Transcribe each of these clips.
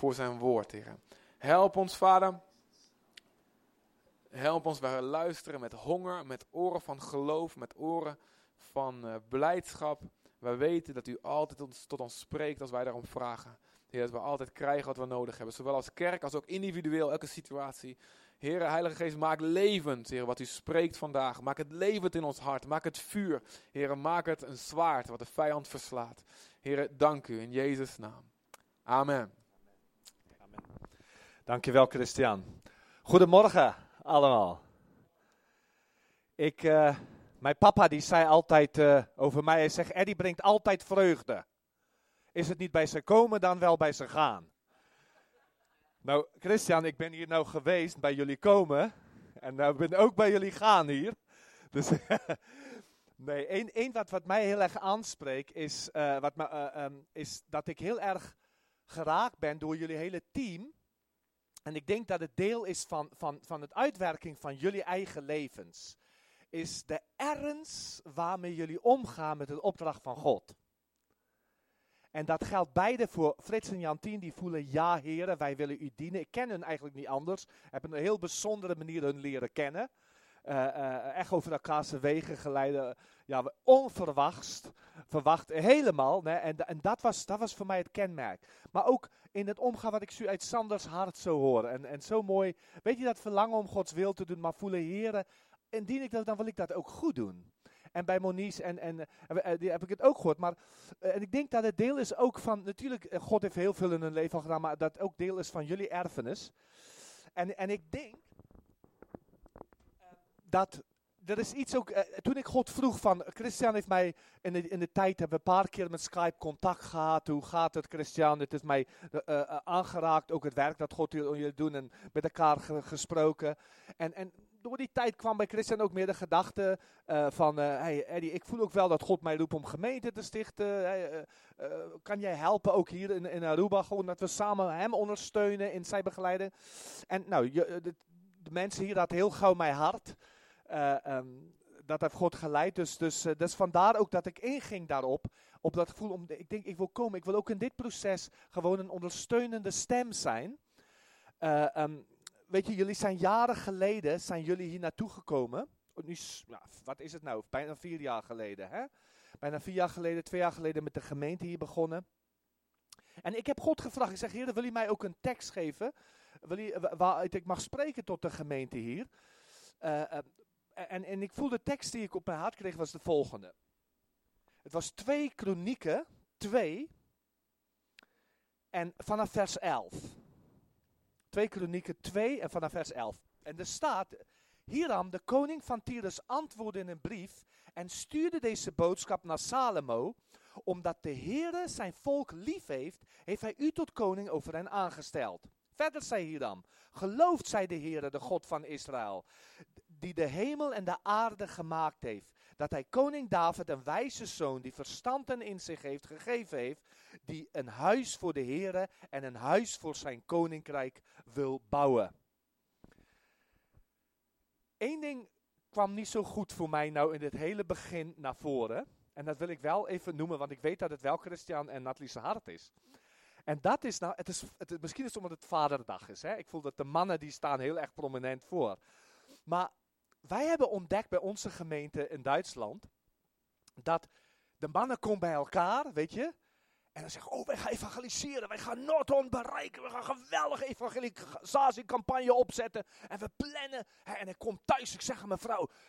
voor zijn woord, Heer. Help ons, Vader. Help ons bij luisteren met honger, met oren van geloof, met oren van uh, blijdschap. Wij weten dat u altijd ons, tot ons spreekt als wij daarom vragen. Heer, dat we altijd krijgen wat we nodig hebben. Zowel als kerk als ook individueel, elke situatie. Heer, Heilige Geest, maak levend, Heer, wat u spreekt vandaag. Maak het levend in ons hart. Maak het vuur. Heer, maak het een zwaard wat de vijand verslaat. Heer, dank u in Jezus' naam. Amen. Dankjewel, Christian. Goedemorgen allemaal. Ik, uh, mijn papa die zei altijd uh, over mij, hij zegt, Eddie brengt altijd vreugde. Is het niet bij ze komen, dan wel bij ze gaan. Nou, Christian, ik ben hier nou geweest bij jullie komen. En nou ben ook bij jullie gaan hier. Dus nee, één, één wat, wat mij heel erg aanspreekt is, uh, wat me, um, is dat ik heel erg geraakt ben door jullie hele team. En ik denk dat het deel is van, van, van het uitwerking van jullie eigen levens. Is de ernst waarmee jullie omgaan met de opdracht van God. En dat geldt beide voor Frits en Jantien, die voelen, ja heren, wij willen u dienen. Ik ken hun eigenlijk niet anders. Heb een heel bijzondere manier hun leren kennen. Uh, uh, echt over elkaars wegen geleiden. Ja, onverwachts. Verwacht helemaal. Nee, en en dat, was, dat was voor mij het kenmerk. Maar ook in het omgaan wat ik zo uit Sanders hart zo hoor. En, en zo mooi. Weet je dat verlangen om Gods wil te doen, maar voelen, heren, indien ik dat, dan wil ik dat ook goed doen. En bij Moniz en, en uh, die heb ik het ook gehoord. Maar en ik denk dat het deel is ook van, natuurlijk, God heeft heel veel in hun leven al gedaan, maar dat ook deel is van jullie erfenis. En, en ik denk dat er is iets ook, uh, toen ik God vroeg van, Christian heeft mij in de, in de tijd, hebben we een paar keer met Skype contact gehad. Hoe gaat het Christian? Het is mij uh, uh, aangeraakt, ook het werk dat God jullie doen en met elkaar ge gesproken. En, en door die tijd kwam bij Christian ook meer de gedachte van, hey Eddie, ik voel ook wel dat God mij roept om gemeente te stichten. Kan jij helpen ook hier in, in Aruba, gewoon dat we samen hem ondersteunen in zijn begeleiding. En nou, je, de, de mensen hier hadden heel gauw mijn hart. Uh, dat heeft God geleid. Dus, dus, uh, dus vandaar ook dat ik inging daarop. Op dat gevoel om, ik denk, ik wil komen. Ik wil ook in dit proces gewoon een ondersteunende stem zijn. Uh, um, weet je, jullie zijn jaren geleden, zijn jullie hier naartoe gekomen. Nu, nou, wat is het nou? Bijna vier jaar geleden, hè? Bijna vier jaar geleden, twee jaar geleden met de gemeente hier begonnen. En ik heb God gevraagd, ik zeg, heer, wil je mij ook een tekst geven? Wil je, waaruit ik mag spreken tot de gemeente hier? Uh, en, en ik voel de tekst die ik op mijn hart kreeg was de volgende. Het was 2 Kronieken 2 en vanaf vers 11. 2 Kronieken 2 en vanaf vers 11. En er staat, Hiram, de koning van Tyrus, antwoordde in een brief en stuurde deze boodschap naar Salomo, omdat de Heere zijn volk lief heeft, heeft hij u tot koning over hen aangesteld. Verder zei Hiram, geloofd zij de Heere, de God van Israël, die de hemel en de aarde gemaakt heeft. Dat hij koning David, een wijze zoon, die verstand en inzicht heeft, gegeven heeft. Die een huis voor de Heere en een huis voor zijn koninkrijk wil bouwen. Eén ding kwam niet zo goed voor mij nou in het hele begin naar voren. En dat wil ik wel even noemen, want ik weet dat het wel Christian en Natalie's hart is. En dat is nou, het is, het, misschien is omdat het vaderdag is. Hè? Ik voel dat de mannen die staan heel erg prominent voor. Maar wij hebben ontdekt bij onze gemeente in Duitsland dat de mannen komen bij elkaar, weet je. En dan zeggen, oh, wij gaan evangeliseren, wij gaan Noordholland bereiken, we gaan een geweldige evangelisatiecampagne opzetten. En we plannen, en ik kom thuis, ik zeg aan mijn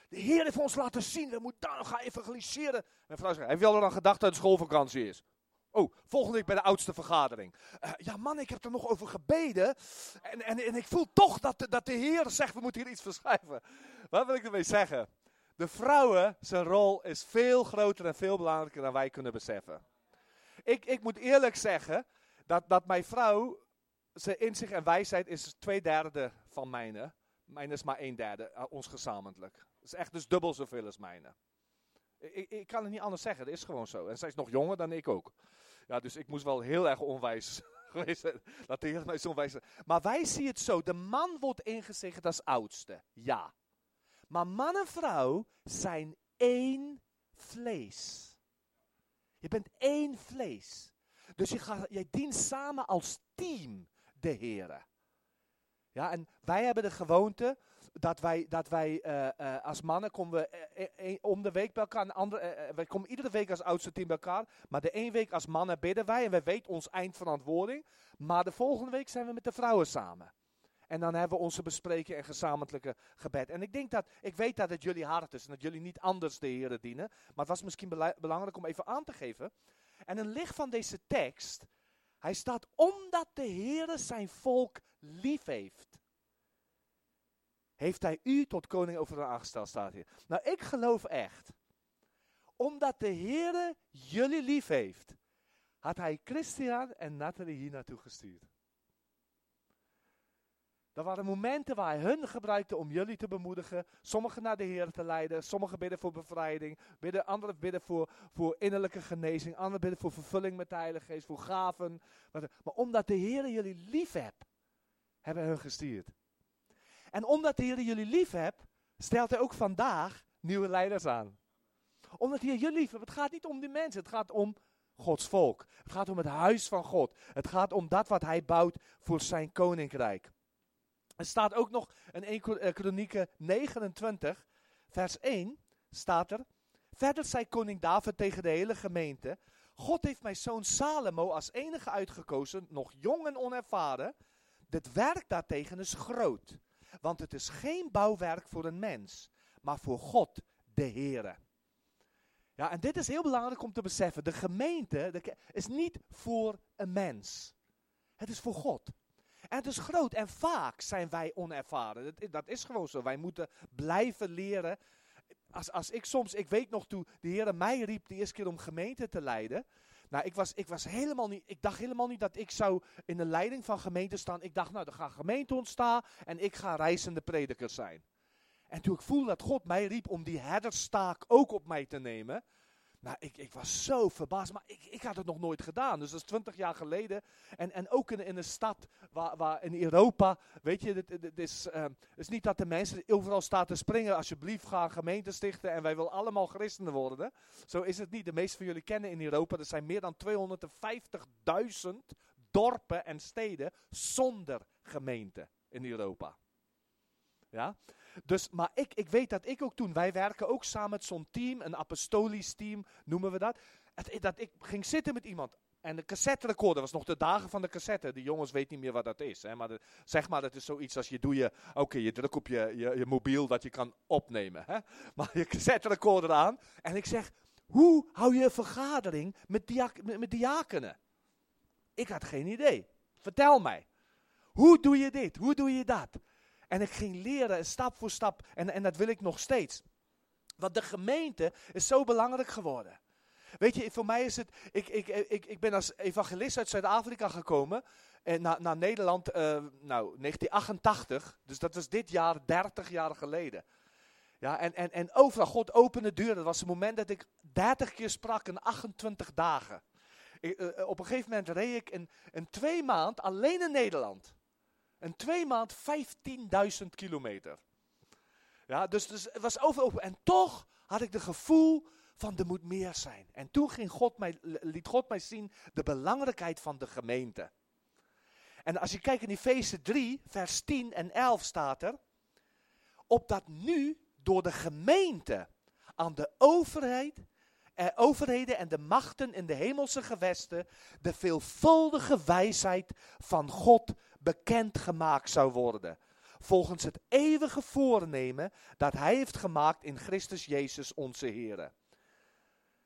de Heer heeft ons laten zien, we moeten daar nog gaan evangeliseren. Mijn vrouw zegt, heb je al aan gedacht dat het schoolvakantie is? Oh, volgende week bij de oudste vergadering. Uh, ja, man, ik heb er nog over gebeden. En, en, en ik voel toch dat de, dat de Heer zegt: we moeten hier iets verschuiven. Wat wil ik ermee zeggen? De vrouwen, zijn rol is veel groter en veel belangrijker dan wij kunnen beseffen. Ik, ik moet eerlijk zeggen dat, dat mijn vrouw, zijn inzicht en wijsheid is twee derde van mijne. Mijn is maar een derde, uh, ons gezamenlijk. Dat is echt dus dubbel zoveel als mijne. Ik, ik, kan het niet anders zeggen, dat is gewoon zo. En zij is nog jonger dan ik ook. Ja, dus ik moest wel heel erg onwijs geweest zijn. Dat de Heer mij zo onwijs Maar wij zien het zo, de man wordt ingezegd als oudste. Ja. Maar man en vrouw zijn één vlees. Je bent één vlees. Dus je gaat, jij dient samen als team. de Heere. Ja, en wij hebben de gewoonte dat wij, dat wij uh, uh, als mannen komen we uh, om de week bij elkaar. Andere, wij komen iedere week als oudste team bij elkaar. Maar de één week als mannen bidden wij en wij weten ons eindverantwoording. Maar de volgende week zijn we met de vrouwen samen. En dan hebben we onze bespreking en gezamenlijke gebed. En ik denk dat, ik weet dat het jullie hart is en dat jullie niet anders de Heer dienen. Maar het was misschien belangrijk om even aan te geven. En een licht van deze tekst, hij staat omdat de Heer zijn volk lief heeft. Heeft hij u tot koning over de aangesteld, staat hier. Nou, ik geloof echt. Omdat de Heer jullie lief heeft, had hij Christian en Nathalie hier naartoe gestuurd. Er waren momenten waar hij hun gebruikte om jullie te bemoedigen. Sommigen naar de Heer te leiden. Sommigen bidden voor bevrijding. Bidden, anderen bidden voor, voor innerlijke genezing. Anderen bidden voor vervulling met de Heilige Geest. Voor gaven. Maar omdat de Heer jullie lief hebt, hebben hun gestuurd. En omdat de Heer jullie lief hebt, stelt hij ook vandaag nieuwe leiders aan. Omdat hij jullie lief. Het gaat niet om die mensen. Het gaat om Gods volk. Het gaat om het huis van God. Het gaat om dat wat hij bouwt voor zijn koninkrijk. Er staat ook nog in 1 eh, Kronieken 29, vers 1, staat er. Verder zei koning David tegen de hele gemeente. God heeft mijn zoon Salomo als enige uitgekozen, nog jong en onervaren. Dit werk daartegen is groot. Want het is geen bouwwerk voor een mens, maar voor God, de Heere. Ja, en dit is heel belangrijk om te beseffen. De gemeente is niet voor een mens. Het is voor God. En het is groot en vaak zijn wij onervaren. Dat, dat is gewoon zo. Wij moeten blijven leren. Als, als ik soms, ik weet nog toen de Heer mij riep de eerste keer om gemeente te leiden. Nou, ik, was, ik, was helemaal niet, ik dacht helemaal niet dat ik zou in de leiding van gemeente staan. Ik dacht, nou, er gaat gemeente ontstaan en ik ga reizende prediker zijn. En toen ik voelde dat God mij riep om die herderstaak ook op mij te nemen, nou, ik, ik was zo verbaasd, maar ik, ik had het nog nooit gedaan. Dus dat is twintig jaar geleden. En, en ook in, in een stad waar, waar in Europa, weet je, het, is, uh, is niet dat de mensen overal staan te springen. Alsjeblieft, ga een gemeente stichten en wij willen allemaal christenen worden. Zo is het niet. De meeste van jullie kennen in Europa, er zijn meer dan 250.000 dorpen en steden zonder gemeente in Europa. Ja? Dus, maar ik, ik weet dat ik ook toen, wij werken ook samen met zo'n team, een apostolisch team noemen we dat. Het, dat ik ging zitten met iemand. En de cassette recorder was nog de dagen van de cassette. De jongens weten niet meer wat dat is. Hè? Maar zeg maar, dat is zoiets als je doe je, oké, je drukt op je, je, je, mobiel dat je kan opnemen. Hè? Maar je cassette recorder aan. En ik zeg, hoe hou je een vergadering met, diak, met, met diakenen? Ik had geen idee. Vertel mij. Hoe doe je dit? Hoe doe je dat? En ik ging leren, stap voor stap. En, en dat wil ik nog steeds. Want de gemeente is zo belangrijk geworden. Weet je, voor mij is het. Ik, ik, ik, ik ben als evangelist uit Zuid-Afrika gekomen. En naar, naar Nederland, uh, nou, 1988. Dus dat was dit jaar 30 jaar geleden. Ja, en, en, en overal, God opende deuren. Dat was het moment dat ik 30 keer sprak in 28 dagen. Ik, uh, op een gegeven moment reed ik in, in twee maanden alleen in Nederland. En twee maand 15.000 kilometer. Ja, dus, dus het was overal. En toch had ik het gevoel van er moet meer zijn. En toen ging God mij, liet God mij zien de belangrijkheid van de gemeente. En als je kijkt in Efeze 3, vers 10 en 11 staat er. Opdat nu door de gemeente aan de overheid, eh, overheden en de machten in de hemelse gewesten de veelvuldige wijsheid van God bekendgemaakt zou worden. Volgens het eeuwige voornemen dat Hij heeft gemaakt in Christus Jezus onze Heer.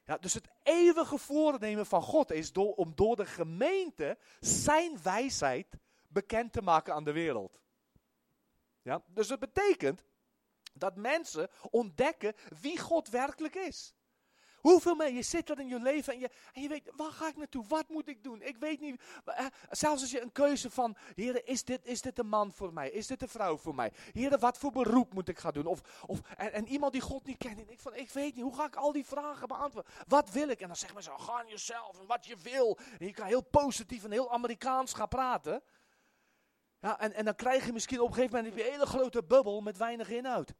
Ja, dus het eeuwige voornemen van God is door, om door de gemeente zijn wijsheid bekend te maken aan de wereld. Ja, dus het betekent dat mensen ontdekken wie God werkelijk is. Hoeveel mensen, je zit er in je leven en je, je weet, waar ga ik naartoe? Wat moet ik doen? Ik weet niet. Eh, zelfs als je een keuze van, heren, is dit, is dit een man voor mij? Is dit een vrouw voor mij? Heren, wat voor beroep moet ik gaan doen? Of, of, en, en iemand die God niet kent. En ik, van, ik weet niet, hoe ga ik al die vragen beantwoorden? Wat wil ik? En dan zeg maar zo, ga jezelf en wat je wil. En je kan heel positief en heel Amerikaans gaan praten. Ja, en, en dan krijg je misschien op een gegeven moment een hele grote bubbel met weinig inhoud.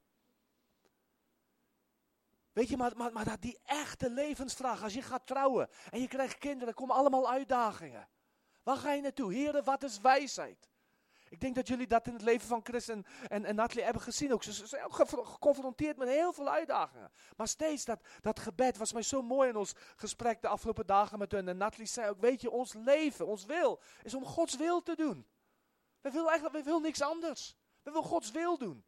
Weet je, maar, maar, maar dat die echte levensvraag, als je gaat trouwen en je krijgt kinderen, komen allemaal uitdagingen. Waar ga je naartoe? Heren, wat is wijsheid? Ik denk dat jullie dat in het leven van Chris en, en, en Natalie hebben gezien. Ook. Ze, zijn ook geconfronteerd met heel veel uitdagingen. Maar steeds dat, dat gebed was mij zo mooi in ons gesprek de afgelopen dagen met hun. En Natalie zei ook, weet je, ons leven, ons wil, is om Gods wil te doen. We willen eigenlijk we willen niks anders. We willen Gods wil doen.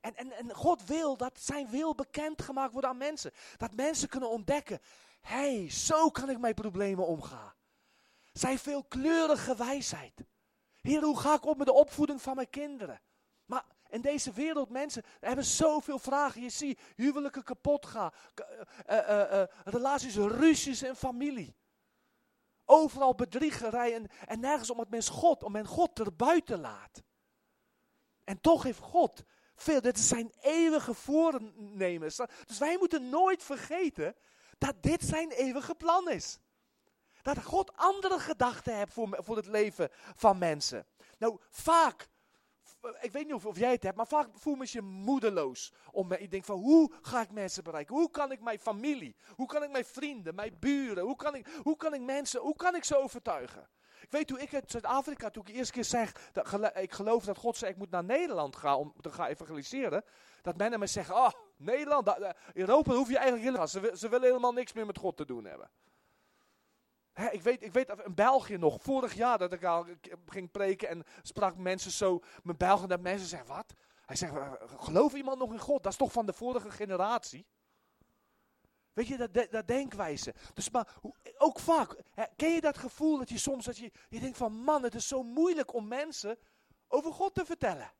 En, en, en God wil dat zijn wil bekendgemaakt wordt aan mensen. Dat mensen kunnen ontdekken, hé, hey, zo kan ik met problemen omgaan. Zijn veelkleurige wijsheid. Heer, hoe ga ik op met de opvoeding van mijn kinderen? Maar in deze wereld, mensen hebben zoveel vragen. Je ziet huwelijken kapot gaan. Uh, uh, uh, relaties, ruzies in familie. Overal bedriegerij en, en nergens om het mens God, om men God erbuiten laat. En toch heeft God veel, dit zijn eeuwige voornemens. Dus wij moeten nooit vergeten dat dit zijn eeuwige plan is. Dat God andere gedachten heeft voor, voor het leven van mensen. Nou, vaak, ik weet niet of, of jij het hebt, maar vaak voel me je moedeloos. Om, ik denk van, hoe ga ik mensen bereiken? Hoe kan ik mijn familie, hoe kan ik mijn vrienden, mijn buren, hoe kan ik, hoe kan ik mensen, hoe kan ik ze overtuigen? Ik weet hoe ik uit Zuid-Afrika, toen ik de eerste keer zeg, dat, ik geloof dat God zei, ik moet naar Nederland gaan om te gaan evangeliseren. Dat mensen mij zeggen, oh, Nederland, Europa hoef je eigenlijk helemaal, ze, ze willen helemaal niks meer met God te doen hebben ik, weet, ik weet in België nog, vorig jaar dat ik al ging preken en sprak mensen zo met België, dat mensen zeggen, wat? Hij zegt, geloof iemand nog in God? Dat is toch van de vorige generatie? Weet je, dat, dat denkwijze. Dus maar ook vaak, ken je dat gevoel dat je soms, dat je, je denkt van, man, het is zo moeilijk om mensen over God te vertellen.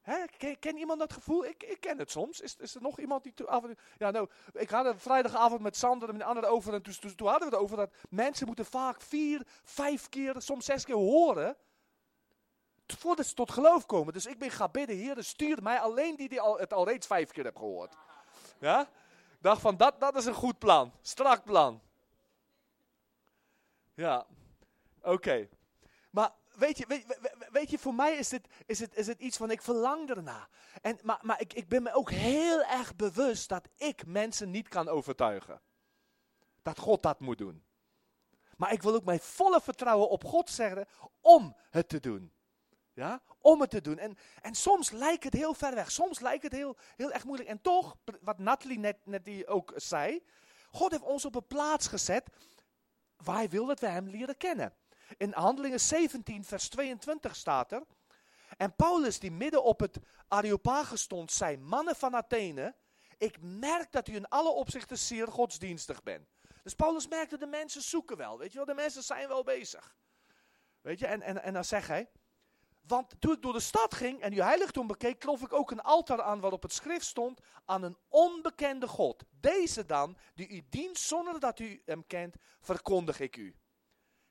Hè? Ken, iemand dat gevoel? Ik, ik ken het soms. Is, is er nog iemand die... Af, ja, nou, ik had een vrijdagavond met Sander en de anderen over. En toen, toen, toen, hadden we het over dat mensen moeten vaak vier, vijf keer, soms zes keer horen. Voordat ze tot geloof komen. Dus ik ben gaan bidden, Heer, stuur mij alleen die, die al, het al reeds vijf keer heb gehoord. Ja? Dacht van, dat, dat is een goed plan. Strak plan. Ja. Oké. Maar weet je, weet, weet, je, voor mij is het, is, het, is het iets van ik verlang erna. En, maar maar ik, ik ben me ook heel erg bewust dat ik mensen niet kan overtuigen. Dat God dat moet doen. Maar ik wil ook mijn volle vertrouwen op God zeggen om het te doen. Ja, om het te doen. En, en soms lijkt het heel ver weg. Soms lijkt het heel, heel erg moeilijk. En toch, wat Natalie net, net die ook zei. God heeft ons op een plaats gezet waar hij wil dat we hem leren kennen. In Handelingen 17, vers 22 staat er. En Paulus, die midden op het Areopagus stond, zei: Mannen van Athene, ik merk dat u in alle opzichten zeer godsdienstig bent. Dus Paulus merkte, de mensen zoeken wel. Weet je wel, de mensen zijn wel bezig. Weet je, en, en, en dan zegt hij. Want toen ik door de stad ging en uw heiligdom bekeek, trof ik ook een altaar aan waarop het schrift stond aan een onbekende God. Deze dan, die u dient zonder dat u hem kent, verkondig ik u.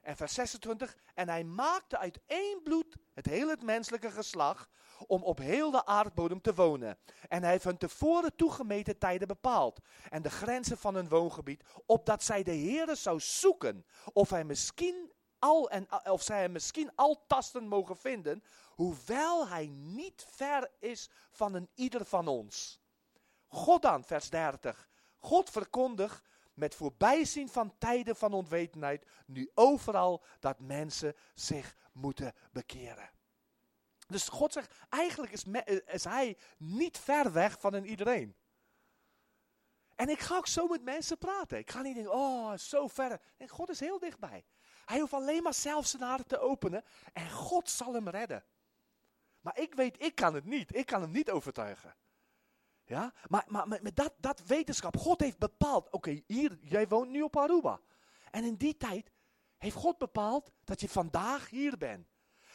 En vers 26, en hij maakte uit één bloed het hele menselijke geslacht om op heel de aardbodem te wonen. En hij heeft hun tevoren toegemeten tijden bepaald en de grenzen van hun woongebied, opdat zij de Heere zou zoeken of hij misschien al en of zij hem misschien al tasten mogen vinden, hoewel hij niet ver is van een ieder van ons. God dan, vers 30. God verkondigt met voorbijzien van tijden van onwetendheid, nu overal dat mensen zich moeten bekeren. Dus God zegt, eigenlijk is, hij niet ver weg van een iedereen. En ik ga ook zo met mensen praten. Ik ga niet denken, oh, zo ver. God is heel dichtbij. Hij hoeft alleen maar zelf zijn hart te openen en God zal hem redden. Maar ik weet, ik kan het niet. Ik kan hem niet overtuigen. Ja? Maar, maar met dat, dat wetenschap, God heeft bepaald, oké, hier, jij woont nu op Aruba. En in die tijd heeft God bepaald dat je vandaag hier bent.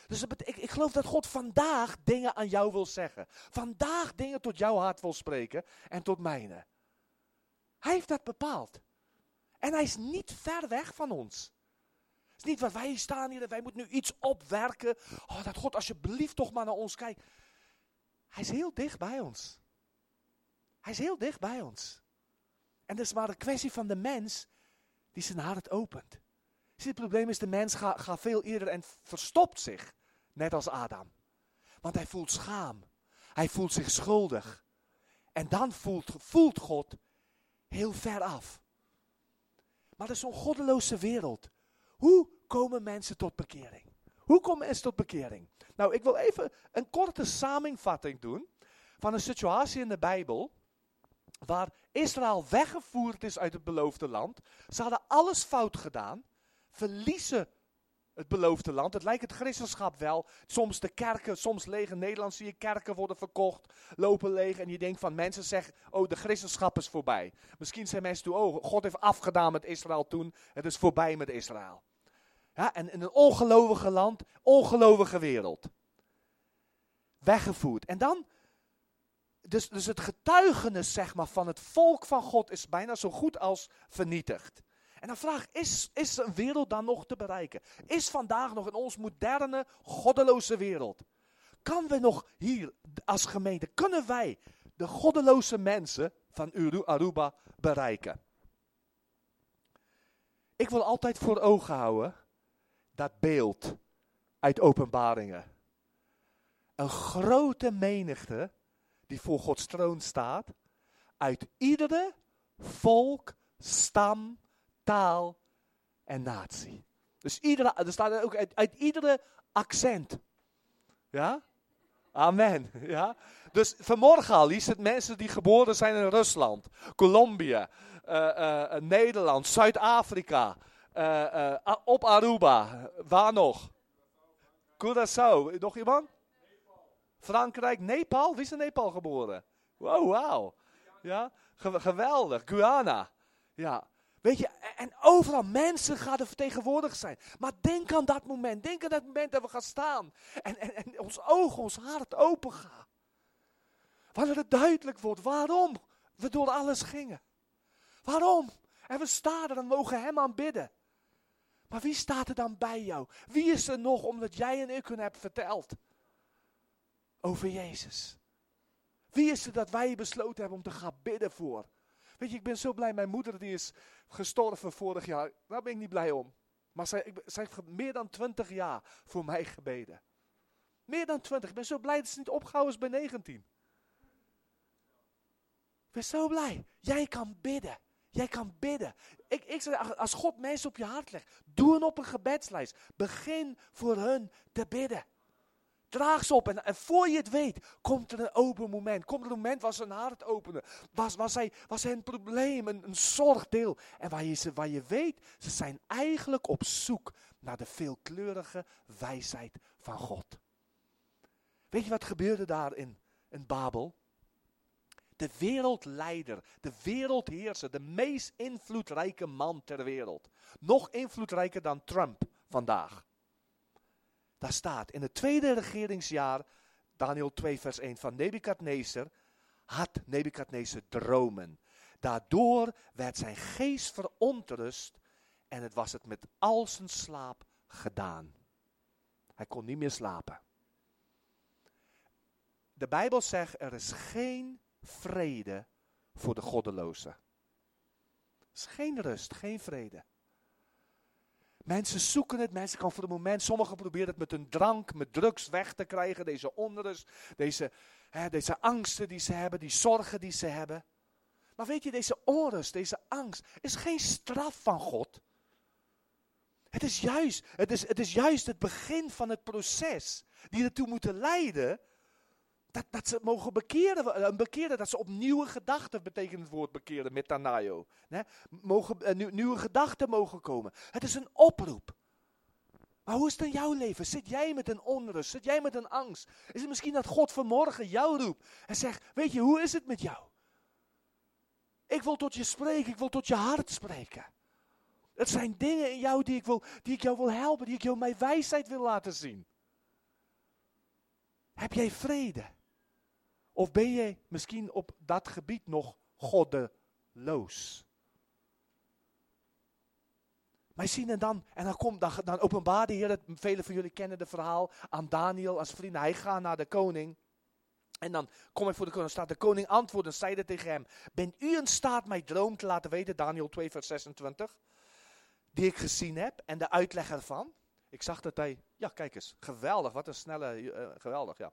Dus ik, ik geloof dat God vandaag dingen aan jou wil zeggen. Vandaag dingen tot jouw hart wil spreken en tot mijne. Hij heeft dat bepaald. En hij is niet ver weg van ons. Niet wat wij staan hier wij moeten nu iets opwerken. Oh, dat God alsjeblieft toch maar naar ons kijkt. Hij is heel dicht bij ons. Hij is heel dicht bij ons. En het is maar een kwestie van de mens die zijn hart opent. Zie, het probleem is, de mens gaat ga veel eerder en verstopt zich, net als Adam. Want hij voelt schaam. Hij voelt zich schuldig. En dan voelt, voelt God heel ver af. Maar dat is zo'n goddeloze wereld. Hoe komen mensen tot bekering? Hoe komen mensen tot bekering? Nou, ik wil even een korte samenvatting doen van een situatie in de Bijbel waar Israël weggevoerd is uit het beloofde land. Ze hadden alles fout gedaan, verliezen het beloofde land. Het lijkt het christenschap wel. Soms de kerken, soms leeg in Nederland zie je kerken worden verkocht, lopen leeg. En je denkt van mensen zeggen, oh de christenschap is voorbij. Misschien zijn mensen toe, oh God heeft afgedaan met Israël toen, het is voorbij met Israël. Ja, en in een ongelovige land, ongelovige wereld. Weggevoerd. En dan, dus, dus het getuigenis zeg maar, van het volk van God is bijna zo goed als vernietigd. En dan vraag is, is een wereld dan nog te bereiken? Is vandaag nog in ons moderne, goddeloze wereld, kan we nog hier als gemeente, kunnen wij de goddeloze mensen van Aruba bereiken? Ik wil altijd voor ogen houden dat beeld uit openbaringen. Een grote menigte die voor Gods troon staat, uit iedere volk, stam, taal en natie. Dus iedere, er staat ook uit, iedere accent. Ja? Amen. Ja? Dus vanmorgen al is het mensen die geboren zijn in Rusland, Colombia, uh, uh, Nederland, Zuid-Afrika, uh, op Aruba. Waar nog? Curaçao. Nog iemand? Frankrijk, Nepal. Wie is in Nepal geboren? Wow, wauw. Ja, geweldig. Guyana. Ja. Weet je, en overal mensen gaan er vertegenwoordigd zijn. Maar denk aan dat moment. Denk aan dat moment dat we gaan staan. En, en, en ons ogen, ons hart open gaan. Wanneer het duidelijk wordt waarom we door alles gingen. Waarom? En we staan er en mogen hem aanbidden. Maar wie staat er dan bij jou? Wie is er nog omdat jij en ik hun hebt verteld over Jezus? Wie is er dat wij besloten hebben om te gaan bidden voor? Weet je, ik ben zo blij. Mijn moeder die is gestorven vorig jaar. Daar ben ik niet blij om. Maar zij, heeft meer dan twintig jaar voor mij gebeden. Meer dan twintig. Ik ben zo blij dat ze niet opgehouden is bij 19. Ik ben zo blij. Jij kan bidden. Jij kan bidden. Ik, ik zeg, als God mensen op je hart legt, doe het op een gebedslijst. Begin voor hun te bidden. Draag ze op en, voor je het weet, komt er een open moment. Komt er een moment waar ze een hart openen. Was, was, zij, was een probleem, een, een zorgdeel. En waar je, ze, waar je weet, ze zijn eigenlijk op zoek naar de veelkleurige wijsheid van God. Weet je wat gebeurde daar in, in Babel? De wereldleider, de wereldheerser, de meest invloedrijke man ter wereld. Nog invloedrijker dan Trump vandaag. Daar staat in het tweede regeringsjaar, Daniel 2 vers 1 van Nebukadnezar, had Nebukadnezar dromen. Daardoor werd zijn geest verontrust en het was het met al zijn slaap gedaan. Hij kon niet meer slapen. De Bijbel zegt er is geen vrede voor de goddeloze. Er is geen rust, geen vrede. Mensen zoeken het, mensen kan voor het moment, sommigen proberen het met een drank, met drugs weg te krijgen, deze onrust, deze, hè, deze angsten die ze hebben, die zorgen die ze hebben. Maar weet je, deze onrust, deze angst, is geen straf van God. Het is juist, het is, het is juist het begin van het proces die ertoe moeten leiden dat, dat ze mogen bekeren, een bekeren, dat ze op nieuwe gedachten, betekent het woord bekeren, metanaio. Hè, mogen, uh, nieuwe gedachten mogen komen. Het is een oproep. Maar hoe is het in jouw leven? Zit jij met een onrust? Zit jij met een angst? Is het misschien dat God vanmorgen jou roept en zegt, weet je, hoe is het met jou? Ik wil tot je spreken, ik wil tot je hart spreken. Het zijn dingen in jou die ik, wil, die ik jou wil helpen, die ik jou mijn wijsheid wil laten zien. Heb jij vrede? Of ben je misschien op dat gebied nog goddeloos? Maar zien en dan, en dan komt, dan, dan openbaar de Heer, velen van jullie kennen het verhaal, aan Daniel als vriend. Hij gaat naar de koning. En dan kom hij voor de koning, staat de koning antwoord en zeide tegen hem, bent u in staat mij droom te laten weten, Daniel 2 vers 26, die ik gezien heb en de uitleg ervan? Ik zag dat hij, ja kijk eens, geweldig, wat een snelle, uh, geweldig ja.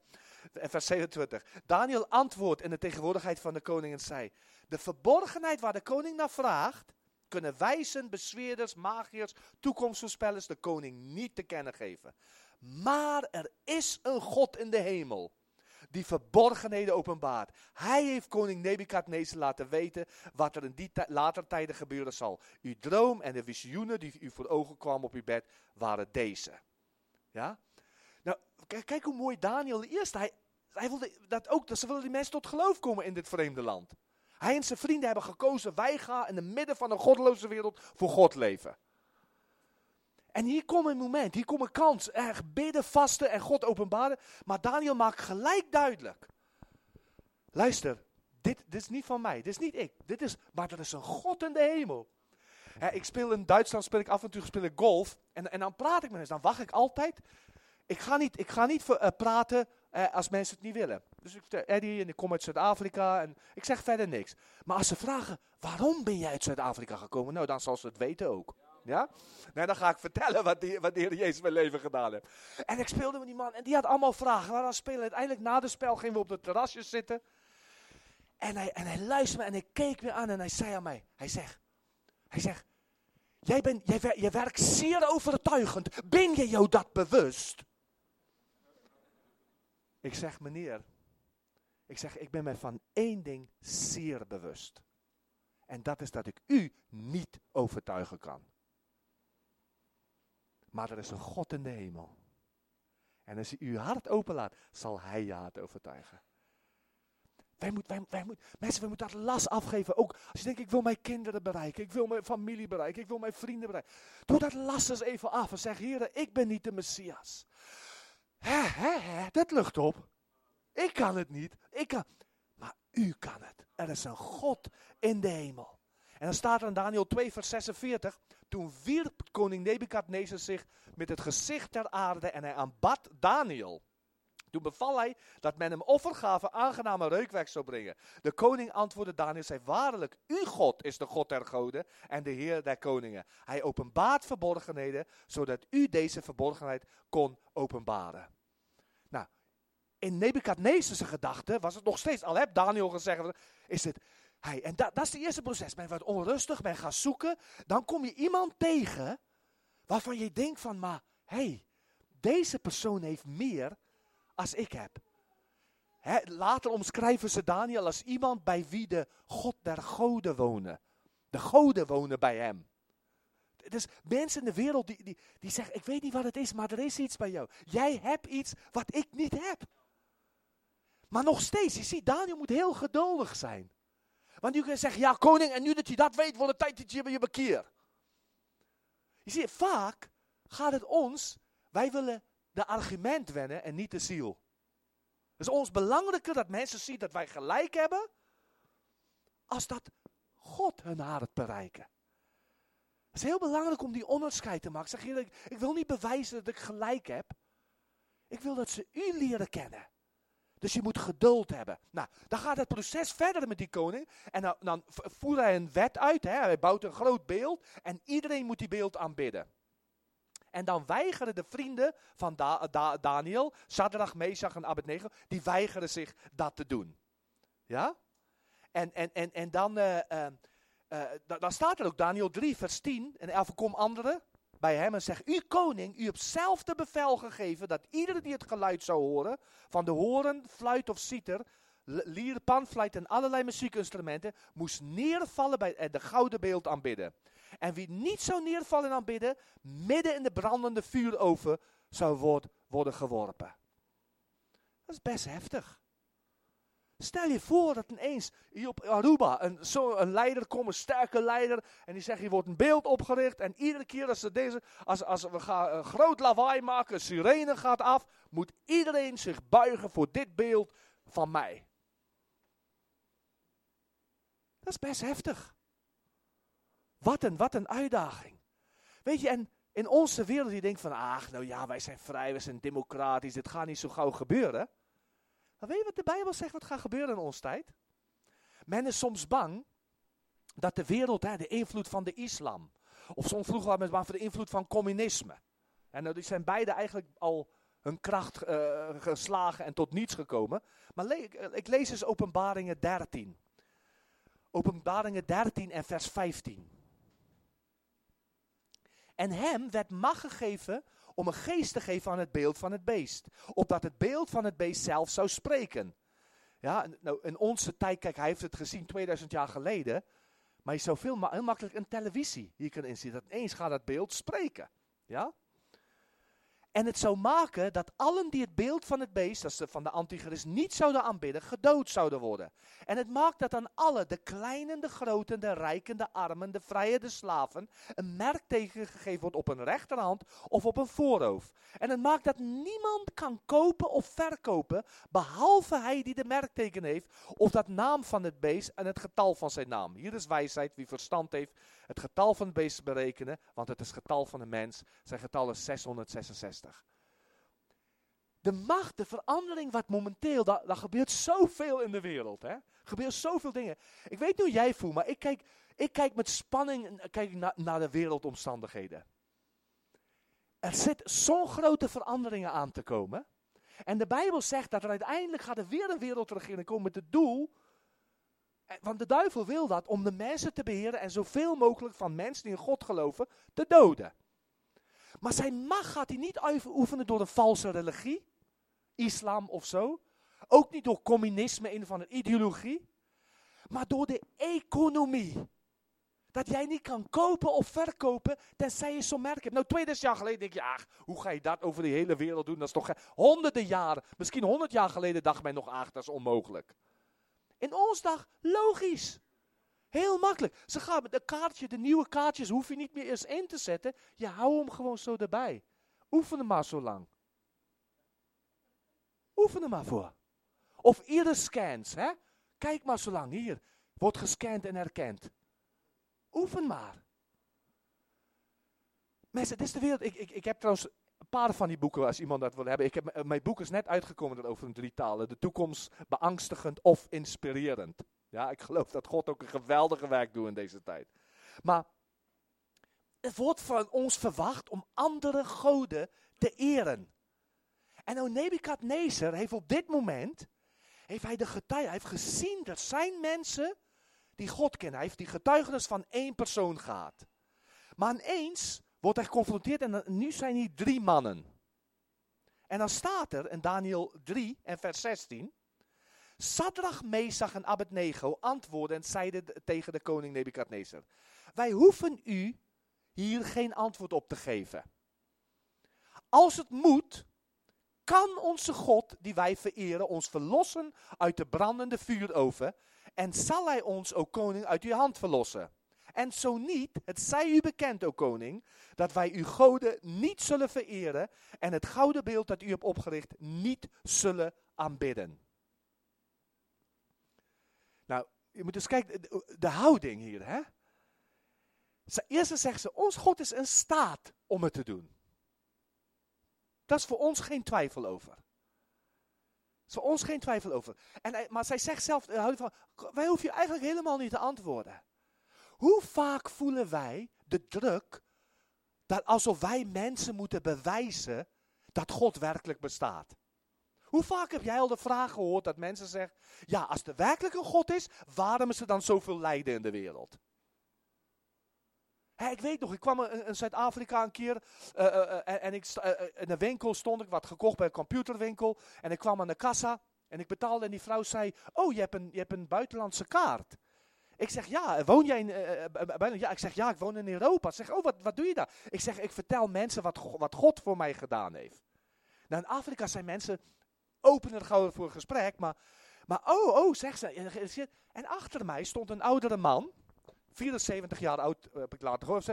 Vers 27. Daniel antwoordt in de tegenwoordigheid van de koning en zei, de verborgenheid waar de koning naar vraagt, kunnen wijzen, bezweerders, magiërs, toekomstvoorspellers de koning niet te kennen geven. Maar er is een God in de hemel die verborgenheden openbaart. Hij heeft koning Nebukadnezar laten weten wat er in die later tijden gebeuren zal. Uw droom en de visioenen die u voor ogen kwamen op uw bed waren deze. Ja? Kijk, hoe mooi Daniel eerst, hij, hij wilde dat ook, dat ze willen die mensen tot geloof komen in dit vreemde land. Hij en zijn vrienden hebben gekozen, wij gaan in het midden van een goddeloze wereld voor God leven. En hier komt een moment, hier komt een kans. Er bidden, vasten en God openbaren. Maar Daniel maakt gelijk duidelijk. Luister, dit, dit is niet van mij, dit is niet ik. Dit is, maar er is een God in de hemel. ik speel in Duitsland, speel ik af en toe speel ik golf. En, en dan praat ik met mensen, dan wacht ik altijd. Ik ga niet, ik ga niet uh, praten uh, als mensen het niet willen. Dus ik zeg Eddie en ik kom uit Zuid-Afrika en ik zeg verder niks. Maar als ze vragen, waarom ben jij uit Zuid-Afrika gekomen? Nou, dan zal ze het weten ook. Ja? Nee, dan ga ik vertellen wat, die, wat de Heer Jezus mijn leven gedaan heeft. En ik speelde met die man en die had allemaal vragen. Dan spelen. Uiteindelijk na de spel gingen we op de terrasjes zitten. En hij, en hij luisterde me en ik keek weer aan en hij zei aan mij. Hij zegt, hij zegt, jij, bent, jij, jij werkt zeer overtuigend. Ben je jou dat bewust? Ik zeg, meneer, ik zeg, ik ben mij van één ding zeer bewust. En dat is dat ik u niet overtuigen kan. Maar er is een God in de hemel. En als hij uw hart openlaat, zal hij je hart overtuigen. Wij moeten, wij, wij mensen, we moeten dat last afgeven. Ook als je denkt, ik wil mijn kinderen bereiken. Ik wil mijn familie bereiken. Ik wil mijn vrienden bereiken. Doe dat last eens even af en zeg, heren, ik ben niet de Messias. Hè, hè, dat lucht op. Ik kan het niet. Ik kan. Maar u kan het. Er is een God in de hemel. En dan staat er in Daniel 2, vers 46. Toen wierp koning Nebukadnezar zich met het gezicht ter aarde en hij aanbad Daniel. Toen beval hij dat men hem offergaven aangename reukwerk zou brengen. De koning antwoordde Daniel, zei waarlijk, uw God is de God der goden en de Heer der koningen. Hij openbaart verborgenheden, zodat u deze verborgenheid kon openbaren. Nou, in Nebukadnezar's gedachte was het nog steeds, al heb Daniel gezegd, is het, hij, en dat, dat is het eerste proces. Ben wat onrustig, ben gaan zoeken. Dan kom je iemand tegen waarvan je denkt van, maar hé, hey, deze persoon heeft meer als ik heb. later omschrijven ze Daniel als iemand bij wie de God der goden wonen. De goden wonen bij hem. Dus mensen in de wereld die, die, die zeggen, ik weet niet wat het is, maar er is iets bij jou. Jij hebt iets wat ik niet heb. Maar nog steeds, je ziet, Daniel moet heel geduldig zijn. Want je kunt zeggen, ja koning, en nu dat je dat weet, wordt het tijd dat je je bekeert. Je ziet, vaak gaat het ons, wij willen de argument wennen en niet de ziel. Het is ons belangrijker dat mensen zien dat wij gelijk hebben, als dat God hun hart bereiken. Het is heel belangrijk om die onderscheid te maken. Zeg eerlijk, ik wil niet bewijzen dat ik gelijk heb. Ik wil dat ze u leren kennen. Dus je moet geduld hebben. Nou, dan gaat het proces verder met die koning. En dan, dan voert hij een wet uit. Hè. Hij bouwt een groot beeld. En iedereen moet die beeld aanbidden. En dan weigeren de vrienden van Daniel, Shadrach, Meshach en Abednego, die weigeren zich dat te doen. Ja? En, en, en, en dan, uh, uh, uh, dan staat er ook Daniel 3, vers 10. En 11 kom anderen bij hem en zegt, u koning, u hebt zelf de bevel gegeven dat iedereen die het geluid zou horen, van de horen, fluit of citer, lier, panfluit en allerlei muziekinstrumenten, moest neervallen bij de gouden beeld aanbidden. En wie niet zou neervallen en aanbidden, midden in de brandende vuuroven zou worden geworpen. Dat is best heftig. Stel je voor dat ineens hier op Aruba een, zo een leider komt, een sterke leider, en die zegt, hier wordt een beeld opgericht, en iedere keer als, ze deze, als, als we gaan een groot lawaai maken, een sirene gaat af, moet iedereen zich buigen voor dit beeld van mij. Dat is best heftig. Wat een, wat een uitdaging. Weet je, en in onze wereld die denkt van, ach, nou ja, wij zijn vrij, wij zijn democratisch, dit gaat niet zo gauw gebeuren. Maar weet je wat de Bijbel zegt wat gaat gebeuren in onze tijd? Men is soms bang dat de wereld, hè, de invloed van de islam, of soms vroeger waren men bang voor de invloed van communisme. En nou, die zijn beide eigenlijk al hun kracht uh, geslagen en tot niets gekomen. Maar ik lees eens openbaringen 13. Openbaringen 13 en vers 15. En hem werd macht gegeven om een geest te geven aan het beeld van het beest. Opdat het beeld van het beest zelf zou spreken. Ja, nou, in onze tijd, kijk, hij heeft het gezien 2000 jaar geleden. Maar je zou veel heel makkelijk een televisie hier kunnen inzien. Dat ineens gaat het beeld spreken. Ja? En het zou maken dat allen die het beeld van het beest, dat is van de antichrist, niet zouden aanbidden, gedood zouden worden. En het maakt dat aan alle, de kleinen, de groten, de rijken, de armen, de vrije, de slaven, een merk tegengegeven wordt op een rechterhand of op een voorhoofd. En het maakt dat niemand kan kopen of verkopen, behalve hij die de merkteken heeft, of dat naam van het beest en het getal van zijn naam. Hier is wijsheid, wie verstand heeft, het getal van het beest berekenen, want het is getal van de mens. Zijn getal is 666. De macht, de verandering wat momenteel, daar, gebeurt zoveel in de wereld. Hè? Er gebeurt zoveel dingen. Ik weet niet hoe jij voelt, maar ik kijk, ik kijk met spanning kijk naar, naar de wereldomstandigheden. Er zit zo'n grote veranderingen aan te komen. En de Bijbel zegt dat er uiteindelijk gaat er weer een wereldregering komen met het doel want de duivel wil dat om de mensen te beheren en zoveel mogelijk van mensen die in God geloven te doden. Maar zijn macht gaat hij niet uitoefenen door een valse religie, islam of zo. Ook niet door communisme, een van een ideologie. Maar door de economie. Dat jij niet kan kopen of verkopen, tenzij je zo'n merk hebt. Nou, 2000 jaar geleden denk je, ach, hoe ga je dat over de hele wereld doen? Dat is toch honderden jaren, misschien honderd jaar geleden dacht men nog, ach, dat is onmogelijk. In ons dag, logisch. Heel makkelijk. Ze gaan met de kaartje, de nieuwe kaartjes, hoef je niet meer eens in te zetten. Je houdt hem gewoon zo erbij. Oefen er maar zo lang. Oefen er maar voor. Of iedere scans, hè. Kijk maar zo lang, hier. Wordt gescand en herkend. Oefen maar. Mensen, dit is de wereld. Ik, ik, ik heb trouwens paar van die boeken als iemand dat wil hebben. Ik heb, eh, mijn boek is net uitgekomen over een drie talen. De toekomst beangstigend of inspirerend. Ja, ik geloof dat God ook een geweldige werk doet in deze tijd. Maar het wordt van ons verwacht om andere goden te eren. En nou heeft op dit moment, heeft hij de getuige, hij heeft gezien dat zijn mensen die God kennen, hij heeft die getuigenis van één persoon gehad. Maar ineens wordt hij geconfronteerd en nu zijn hier drie mannen. En dan staat er in Daniel 3 en vers 16. Sadrach, Mesach en Abednego antwoordden en zeiden tegen de koning Nebukadnezar. Wij hoeven u hier geen antwoord op te geven. Als het moet, kan onze God, die wij vereren, ons verlossen uit de brandende vuuroven. En zal hij ons, o koning, uit uw hand verlossen. En zo niet, het zij u bekend, o koning, dat wij uw goden niet zullen vereren en het gouden beeld dat u hebt opgericht niet zullen aanbidden. Nou, je moet eens kijken, de, houding hier, hè. Eerst zegt ze, ons God is in staat om het te doen. Dat is voor ons geen twijfel over. Er is voor ons geen twijfel over. En, maar zij zegt zelf, eh, wij hoeven je eigenlijk helemaal niet te antwoorden. Hoe vaak voelen wij de druk dat alsof wij mensen moeten bewijzen dat God werkelijk bestaat? Hoe vaak heb jij al de vraag gehoord dat mensen zeggen: Ja, als er werkelijk een God is, waarom is er dan zoveel lijden in de wereld? ik weet nog, ik kwam in, Zuid-Afrika een keer uh, uh, en ik, in een winkel stond ik, wat gekocht bij een computerwinkel. En ik kwam aan de kassa en ik betaalde en die vrouw zei, oh je hebt een, je hebt een buitenlandse kaart. Ik zeg, ja, woon jij in, uh, ja, ik zeg, ja, ik woon in Europa. Ze zeg, oh, wat, wat doe je daar? Ik zeg, ik vertel mensen wat, wat God voor mij gedaan heeft. Nou, in Afrika zijn mensen opener gauw voor een gesprek, maar, maar oh, oh, zegt ze. En achter mij stond een oudere man, 74 jaar oud, heb ik later gehoord.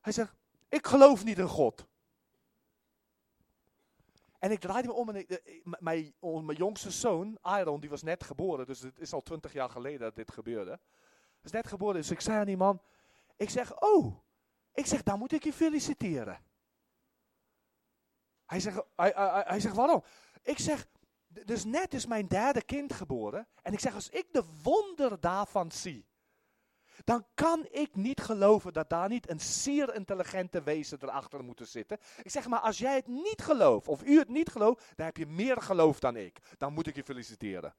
Hij zegt, ik geloof niet in God. En ik draaide me om en mijn, mijn jongste zoon, Aaron, die was net geboren. Dus het is al twintig jaar geleden dat dit gebeurde is net geboren. Dus ik zei aan die man, ik zeg, oh, ik zeg, dan moet ik je feliciteren. Hij zegt, hij, hij, hij zegt, waarom? Ik zeg, dus net is mijn derde kind geboren. En ik zeg, als ik de wonder daarvan zie, dan kan ik niet geloven dat daar niet een zeer intelligente wezen erachter moet zitten. Ik zeg maar, als jij het niet gelooft, of u het niet gelooft, dan heb je meer geloof dan ik. Dan moet ik je feliciteren.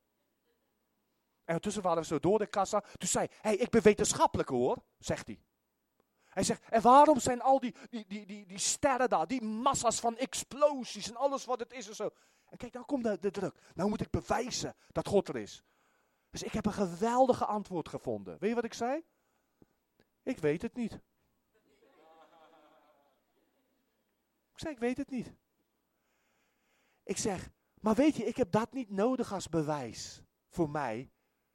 En ondertussen waren we zo door de kassa. Toen zei hij, hey, ik ben wetenschappelijk hoor, zegt hij. Hij zegt, en waarom zijn al die, die, die, die, die sterren daar, die massa's van explosies en alles wat het is en zo. En kijk, nou komt de, de druk. Nou moet ik bewijzen dat God er is. Dus ik heb een geweldige antwoord gevonden. Weet je wat ik zei? Ik weet het niet. Ik zei, ik weet het niet. Ik zeg, maar weet je, ik heb dat niet nodig als bewijs voor mij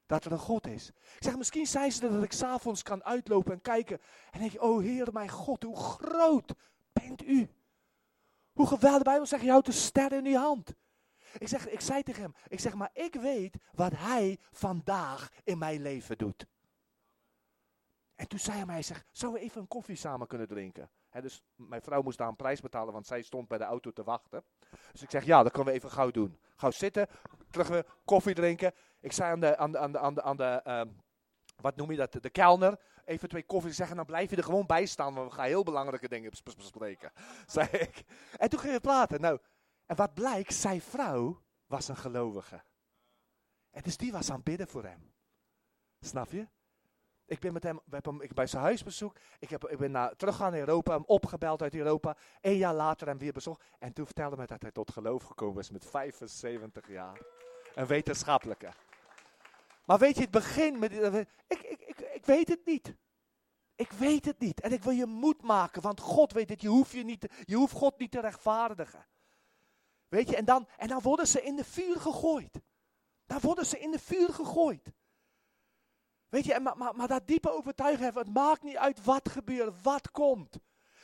dat er een God is. Ik zeg, misschien zijn ze dat ik s'avonds kan uitlopen en kijken. En denk je, oh Heer, mijn God, hoe groot bent u. Hoe geweldig, de Bijbel zegt, je houdt de sterren in uw hand. Ik, zeg, ik zei tegen hem, ik zeg, maar ik weet wat hij vandaag in mijn leven doet. En toen zei hij mij, zeg, zouden we even een koffie samen kunnen drinken? dus mijn vrouw moest daar een prijs betalen, want zij stond bij de auto te wachten. Dus ik zeg, ja, dat kunnen we even gauw doen. Gauw zitten, terug weer koffie drinken. Ik zei aan de, aan de, aan de, aan de, ehm, wat noem je dat, de kelner, even twee koffie zeggen, dan blijf je er gewoon bij staan, want we gaan heel belangrijke dingen bespreken, zei ik. En toen gingen we praten. Nou, en wat blijkt, zijn vrouw was een gelovige. En dus die was aan bidden voor hem. Snap je? Ik ben met hem, we hebben hem ik, bij zijn huisbezoek. Ik, heb, ik ben naar, teruggegaan naar Europa, hem opgebeld uit Europa. Een jaar later hem weer bezocht. En toen vertelde hij dat hij tot geloof gekomen is met 75 jaar. Een wetenschappelijke. Maar weet je, het begin met. Ik, ik, ik, ik weet het niet. Ik weet het niet. En ik wil je moed maken, want God weet het. Je hoeft, je niet, je hoeft God niet te rechtvaardigen. Weet je, en dan, en dan worden ze in de vuur gegooid. Dan worden ze in de vuur gegooid. Weet je, maar, maar, maar dat diepe overtuiging hebben, het maakt niet uit wat gebeurt, wat komt.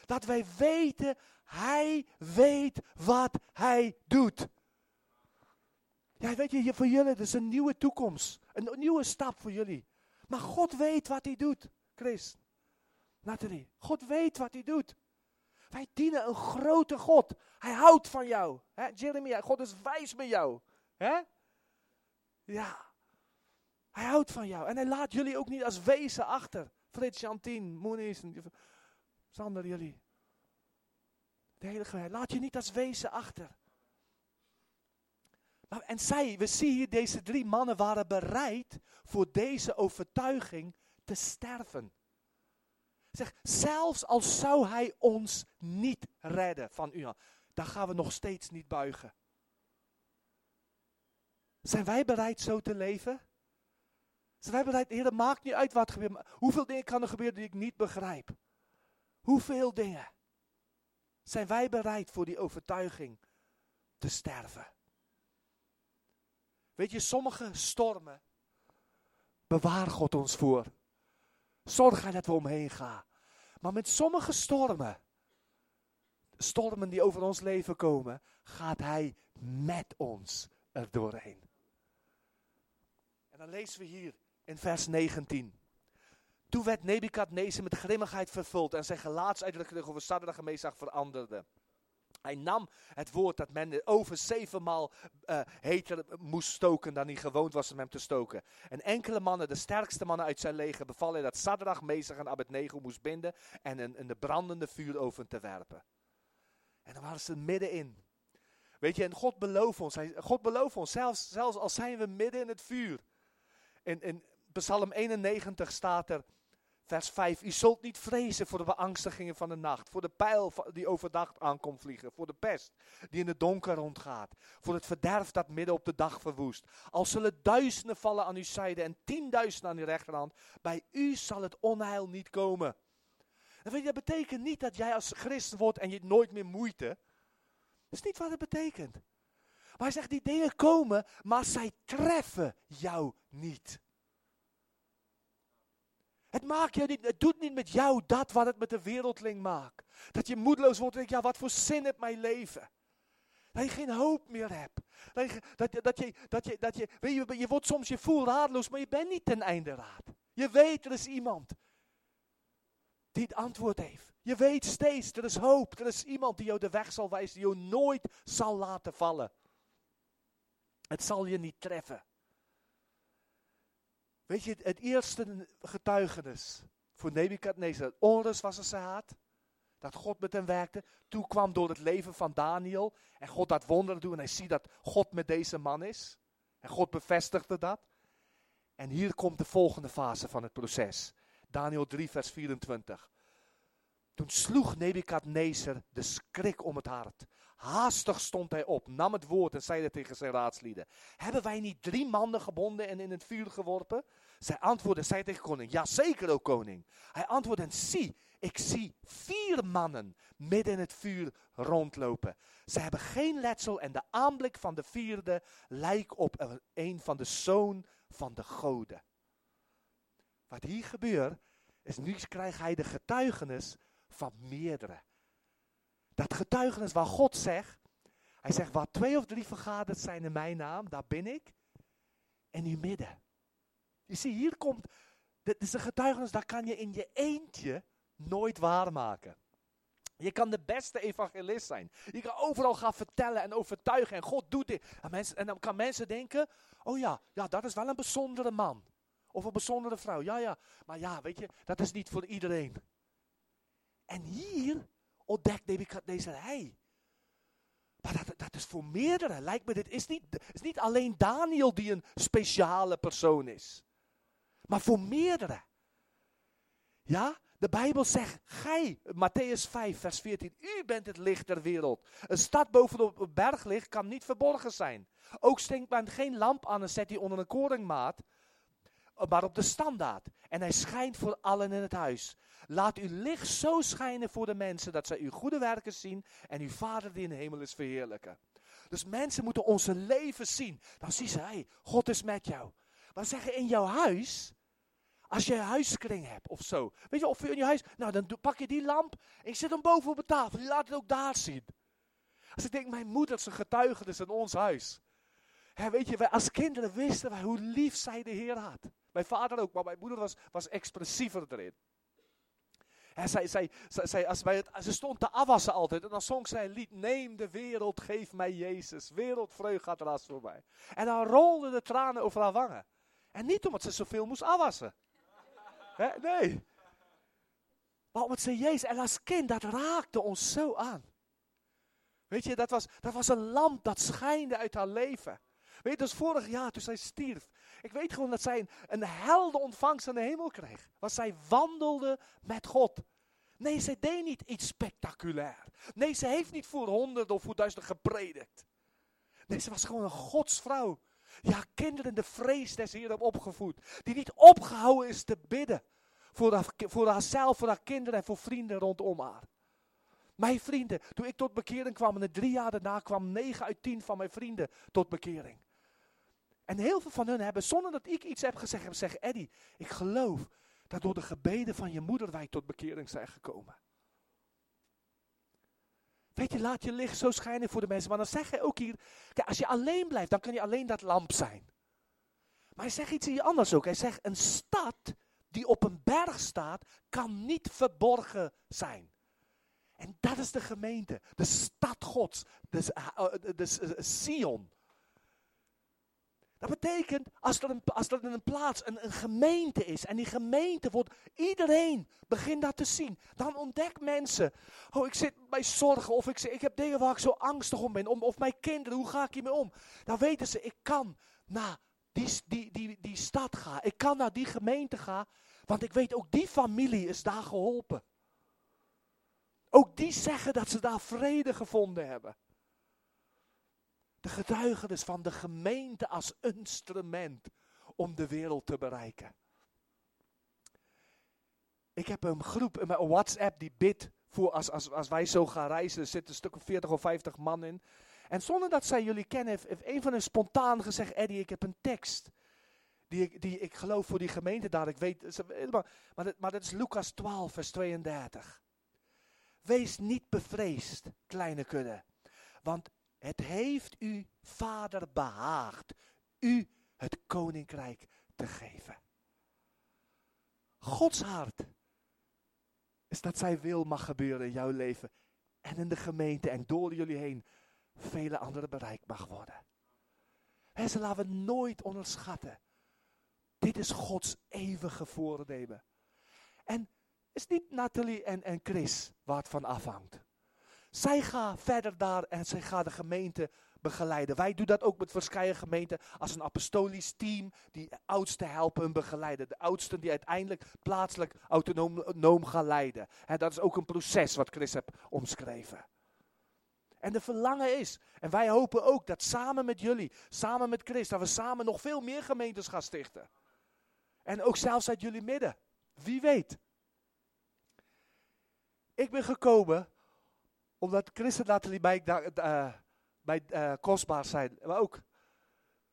Dat wij weten, Hij weet wat Hij doet. Ja, weet je, voor jullie, is een nieuwe toekomst. Een nieuwe stap voor jullie. Maar God weet wat hij doet, Chris. Nathalie, God weet wat hij doet. Wij dienen een grote God. Hij houdt van jou. Hè? Jeremia, God is wijs met jou. Ja. Hij houdt van jou. En hij laat jullie ook niet als wezen achter. Frits, Jantien, Moenies, Sander, jullie. De hele hij laat je niet als wezen achter. En zij, we zien hier, deze drie mannen waren bereid voor deze overtuiging te sterven. Zeg, zelfs al zou hij ons niet redden van u, dan gaan we nog steeds niet buigen. Zijn wij bereid zo te leven? Zijn wij bereid, Heer, maakt niet uit wat gebeurt. Hoeveel dingen kan er gebeuren die ik niet begrijp? Hoeveel dingen? Zijn wij bereid voor die overtuiging te sterven? Weet je, sommige stormen bewaar God ons voor. Zorg hij dat we omheen gaan. Maar met sommige stormen, stormen die over ons leven komen, gaat hij met ons er doorheen. En dan lezen we hier in vers 19. Toen werd Nebukadnezar met grimmigheid vervuld en zijn gelaatsuitdrukking over Sadrach en veranderde. Hij nam het woord dat men over zevenmaal uh, heter moest stoken dan hij gewoond was om hem te stoken. En enkele mannen, de sterkste mannen uit zijn leger, beval hij dat Sadrach, Mesach en Abednego moest binden en in de brandende vuuroven te werpen. En dan waren ze middenin. Weet je, en God belooft ons, hij, God belooft ons, zelfs, zelfs al zijn we midden in het vuur. In, in Psalm 91 staat er, Vers 5. U zult niet vrezen voor de beangstigingen van de nacht. Voor de pijl die overdag aankomt vliegen. Voor de pest die in het donker rondgaat. Voor het verderf dat midden op de dag verwoest. Al zullen duizenden vallen aan uw zijde en tienduizenden aan uw rechterhand. Bij u zal het onheil niet komen. En weet je, dat betekent niet dat jij als christen wordt en je nooit meer moeite. Dat is niet wat het betekent. Maar hij zegt, die dingen komen, maar zij treffen jou niet. Het, maakt je niet, het doet niet met jou dat wat het met de wereldling maakt. Dat je moedeloos wordt en denkt, ja wat voor zin heeft mijn leven? Dat je geen hoop meer hebt. Dat je, dat, je, dat je, dat je, weet je, je wordt soms je voel raadloos, maar je bent niet ten einde raad. Je weet, er is iemand die het antwoord heeft. Je weet steeds, er is hoop. Er is iemand die jou de weg zal wijzen, die jou nooit zal laten vallen. Het zal je niet treffen. Weet je, het eerste getuigenis voor Nebukadnezar, onrust was er zijn haat. Dat God met hem werkte. Toen kwam door het leven van Daniel. En God dat wonderen doen. En hij ziet dat God met deze man is. En God bevestigde dat. En hier komt de volgende fase van het proces. Daniel 3, vers 24. Toen sloeg Nebukadnezar de schrik om het hart. Haastig stond hij op, nam het woord en zeide tegen zijn raadslieden: Hebben wij niet drie mannen gebonden en in het vuur geworpen? Zij antwoordde, zei tegen koning: Ja, zeker, o koning. Hij antwoordde: en Zie, ik zie vier mannen midden in het vuur rondlopen. Ze hebben geen letsel en de aanblik van de vierde lijkt op een van de zoon van de goden. Wat hier gebeurt, is nu krijgt hij de getuigenis van meerdere. Dat getuigenis waar God zegt, hij zegt, waar twee of drie vergaderd zijn in mijn naam, daar ben ik in uw midden. Je ziet, hier komt, dit is een getuigenis, dat kan je in je eentje nooit waarmaken. Je kan de beste evangelist zijn. Je kan overal gaan vertellen en overtuigen en God doet dit. En, mensen, en dan kan mensen denken, oh ja, ja, dat is wel een bijzondere man. Of een bijzondere vrouw. Ja, ja, maar ja, weet je, dat is niet voor iedereen. En hier ontdekt deze hij. Maar dat, dat is voor meerdere. Lijkt me, dit is niet, is niet alleen Daniel die een speciale persoon is. Maar voor meerdere. Ja, de Bijbel zegt, gij, Matthäus 5, vers 14, u bent het licht der wereld. Een stad bovenop een berg kan niet verborgen zijn. Ook stinkt men geen lamp aan en zet die onder een koringmaat, maar op de standaard. En hij schijnt voor allen in het huis. Laat uw licht zo schijnen voor de mensen, dat zij uw goede werken zien en uw Vader die in de hemel is verheerlijken. Dus mensen moeten onze leven zien. Dan zien ze, hey, God is met jou. Maar zeggen in jouw huis, als je een huiskring hebt of zo. Weet je, of in je huis, nou dan pak je die lamp en zit hem boven op de tafel. Laat het ook daar zien. Als ik denk, mijn moeder is een getuigenis in ons huis. weet je, wij als kinderen wisten wij hoe lief zij de Heer had. Mijn vader ook, maar mijn moeder was, was expressiever erin. En zij, zij, zij, als wij het, ze stond te afwassen altijd. En dan zong zij een lied. Neem de wereld, geef mij Jezus. Wereldvreugd gaat voor voorbij. En dan rolden de tranen over haar wangen. En niet omdat ze zoveel moest afwassen. Nee. Maar omdat ze Jezus. En als kind, dat raakte ons zo aan. Weet je, dat was, dat was een lamp dat schijnde uit haar leven. Weet je, dus vorig jaar toen zij stierf. Ik weet gewoon dat zij een, een helde ontvangst aan de hemel kreeg. Want zij wandelde met God. Nee, zij deed niet iets spectaculair. Nee, ze heeft niet voor honderd of voor duizend gepredikt. Nee, ze was gewoon een godsvrouw. Ja, kinderen in de vrees des Heeren opgevoed. Die niet opgehouden is te bidden. Voor, haar, voor haarzelf, voor haar kinderen en voor vrienden rondom haar. Mijn vrienden, toen ik tot bekering kwam en de drie jaar daarna kwam 9 uit 10 van mijn vrienden tot bekering. En heel veel van hen hebben, zonder dat ik iets heb gezegd, hebben gezegd, Eddie, ik geloof dat door de gebeden van je moeder wij tot bekering zijn gekomen. Weet je, laat je licht zo schijnen voor de mensen. Maar dan zeg hij ook hier, kijk, als je alleen blijft, dan kan je alleen dat lamp zijn. Maar hij zegt iets hier anders ook. Hij zegt, een stad die op een berg staat, kan niet verborgen zijn. En dat is de gemeente, de stad Gods, de, de, de, de Sion. Dat betekent, als er, een, als een plaats, een, een gemeente is, en die gemeente wordt, iedereen begint dat te zien, dan ontdekt mensen, oh ik zit bij zorgen, of ik, ik heb dingen waar ik zo angstig om ben, om, of mijn kinderen, hoe ga ik hiermee om? Dan weten ze, ik kan naar die, die, die, die stad gaan, ik kan naar die gemeente gaan, want ik weet ook die familie is daar geholpen. Ook die zeggen dat ze daar vrede gevonden hebben. De getuigenis van de gemeente als instrument om de wereld te bereiken. Ik heb een groep mijn WhatsApp die bidt voor als, als, als wij zo gaan reizen. Er zitten een stuk of 40 of 50 man in. En zonder dat zij jullie kennen, heeft, heeft een van hen spontaan gezegd: Eddie, ik heb een tekst. Die ik, die ik geloof voor die gemeente daar. Ik weet, maar, dat, dat is Lucas 12, vers 32. Wees niet bevreesd, kleine kudde. Want het heeft u, vader, behaagd u het koninkrijk te geven. Gods hart is dat zij wil mag gebeuren in jouw leven en in de gemeente en door jullie heen vele anderen bereikt mag worden. En ze laten we nooit onderschatten. Dit is Gods eeuwige voornemen. En het is niet Nathalie en, en Chris waar het van afhangt. Zij gaan verder daar en zij gaan de gemeente begeleiden. Wij doen dat ook met verschillende gemeenten als een apostolisch team die oudsten helpen en begeleiden. De oudsten die uiteindelijk plaatselijk autonoom gaan leiden. En dat is ook een proces wat Chris heeft omschreven. En de verlangen is, en wij hopen ook dat samen met jullie, samen met Chris, dat we samen nog veel meer gemeentes gaan stichten. En ook zelfs uit jullie midden. Wie weet. Ik ben gekomen omdat Chris en Nathalie mij, uh, mij kostbaar zijn. Maar ook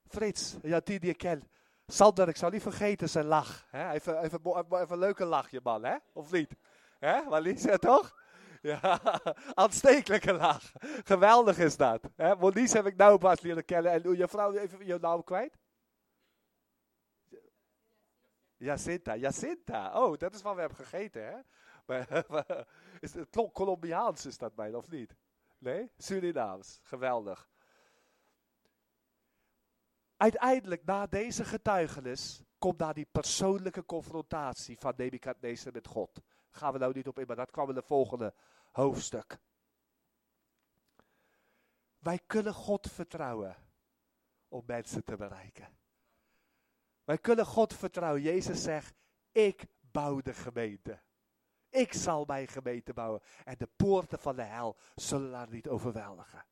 Frits, ja, die die ik ken. Sander, ik zal niet vergeten zijn lach. Hè? Even, even, even, een leuke lachje, man, hè? Of niet? Hè? Marlies, toch? Ja, aanstekelijke lach. Geweldig is dat. Hè? Heb ik nou pas leren kennen. En je vrouw even je naam kwijt? Jacinta, Jacinta. Oh, dat is wat we hebben gegeten, hè? Maar, is het Colombiaans is dat bijna, of niet? Nee? Surinaams. Geweldig. Uiteindelijk, na deze getuigenis, komt daar die persoonlijke confrontatie van Nebukadnezar met God. Gaan we nou niet op in, maar dat kwam in het volgende hoofdstuk. Wij kunnen God vertrouwen om mensen te bereiken. Wij kunnen God vertrouwen. Jezus zegt, ik bouw de gemeente. Ik zal mijn gemeente bouwen. En de poorten van de hel zullen daar niet overweldigen.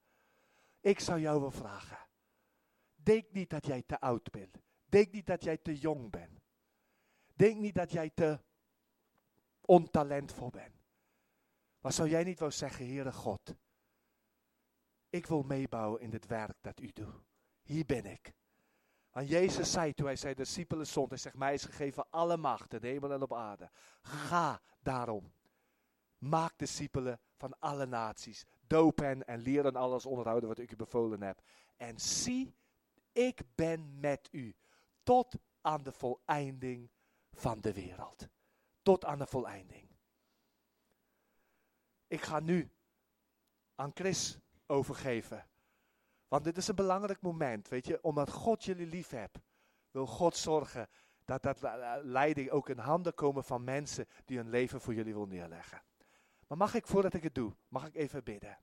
Ik zou jou wel vragen. Denk niet dat jij te oud bent. Denk niet dat jij te jong bent. Denk niet dat jij te ontalentvol bent. Maar zou jij niet wel zeggen, Heere God, ik wil meebouwen in dit werk dat u doet. Hier ben ik. Want Jezus zei toen hij zijn discipelen zond, hij zegt, mij is gegeven alle macht in hemel en op aarde. Ga daarom. Maak discipelen van alle naties. Doop hen en leer alles onderhouden wat ik u bevolen heb. En zie, ik ben met u tot aan de voleinding van de wereld. Tot aan de voleinding. Ik ga nu aan Chris overgeven. Want dit is een belangrijk moment, weet je. Omdat God jullie lief hebt, wil God zorgen dat dat leiding ook in handen komen van mensen die hun leven voor jullie wil neerleggen. Maar mag ik, voordat ik het doe, mag ik even bidden.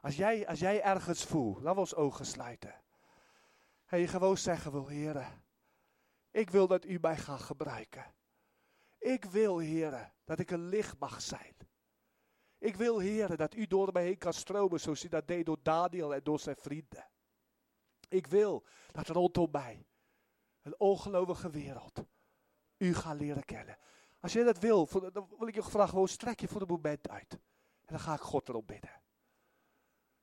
Als jij, als jij ergens voelt, laten we ons ogen sluiten. En je gewoon zeggen wil, heren, ik wil dat u mij gaat gebruiken. Ik wil, heren, dat ik een licht mag zijn. Ik wil, heren, dat u door mij heen kan stromen, zoals u dat deed door Daniel en door zijn vrienden. Ik wil dat rondom mij een ongelovige wereld u gaat leren kennen. Als je dat wil, dan wil ik je vragen, gewoon strek je voor het moment uit. En dan ga ik God erop bidden.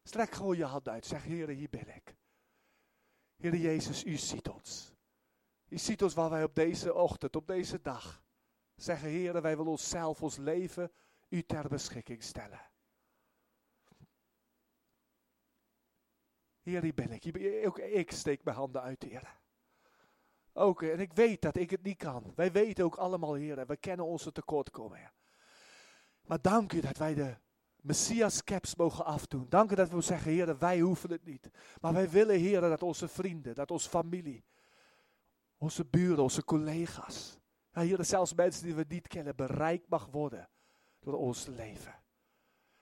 Strek gewoon je hand uit. Zeg, Heer, hier ben ik. Heer Jezus, u ziet ons. U ziet ons waar wij op deze ochtend, op deze dag, zeggen, Heer, wij willen onszelf, ons leven, u ter beschikking stellen. Heer, hier ben ik. Ook ik steek mijn handen uit, Heer. Ook, en ik weet dat ik het niet kan. Wij weten ook allemaal, Heer, we kennen onze tekortkomingen. Maar dank u dat wij de Messias caps mogen afdoen. Dank u dat we zeggen, Heer, wij hoeven het niet. Maar wij willen, Heer, dat onze vrienden, dat onze familie, onze buren, onze collega's, ja, Heer, zelfs mensen die we niet kennen, bereikt mag worden door ons leven.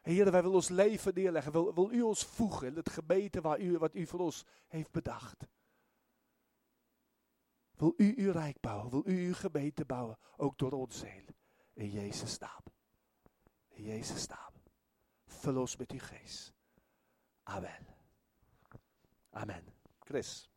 Heer, wij willen ons leven neerleggen. Wil, wil u ons voegen in het gebeten waar u, wat u voor ons heeft bedacht. Wil u uw rijk bouwen? Wil u uw gemeente bouwen? Ook door ons heen. In Jezus' naam. In Jezus' naam. Vul ons met uw geest. Amen. Amen. Chris.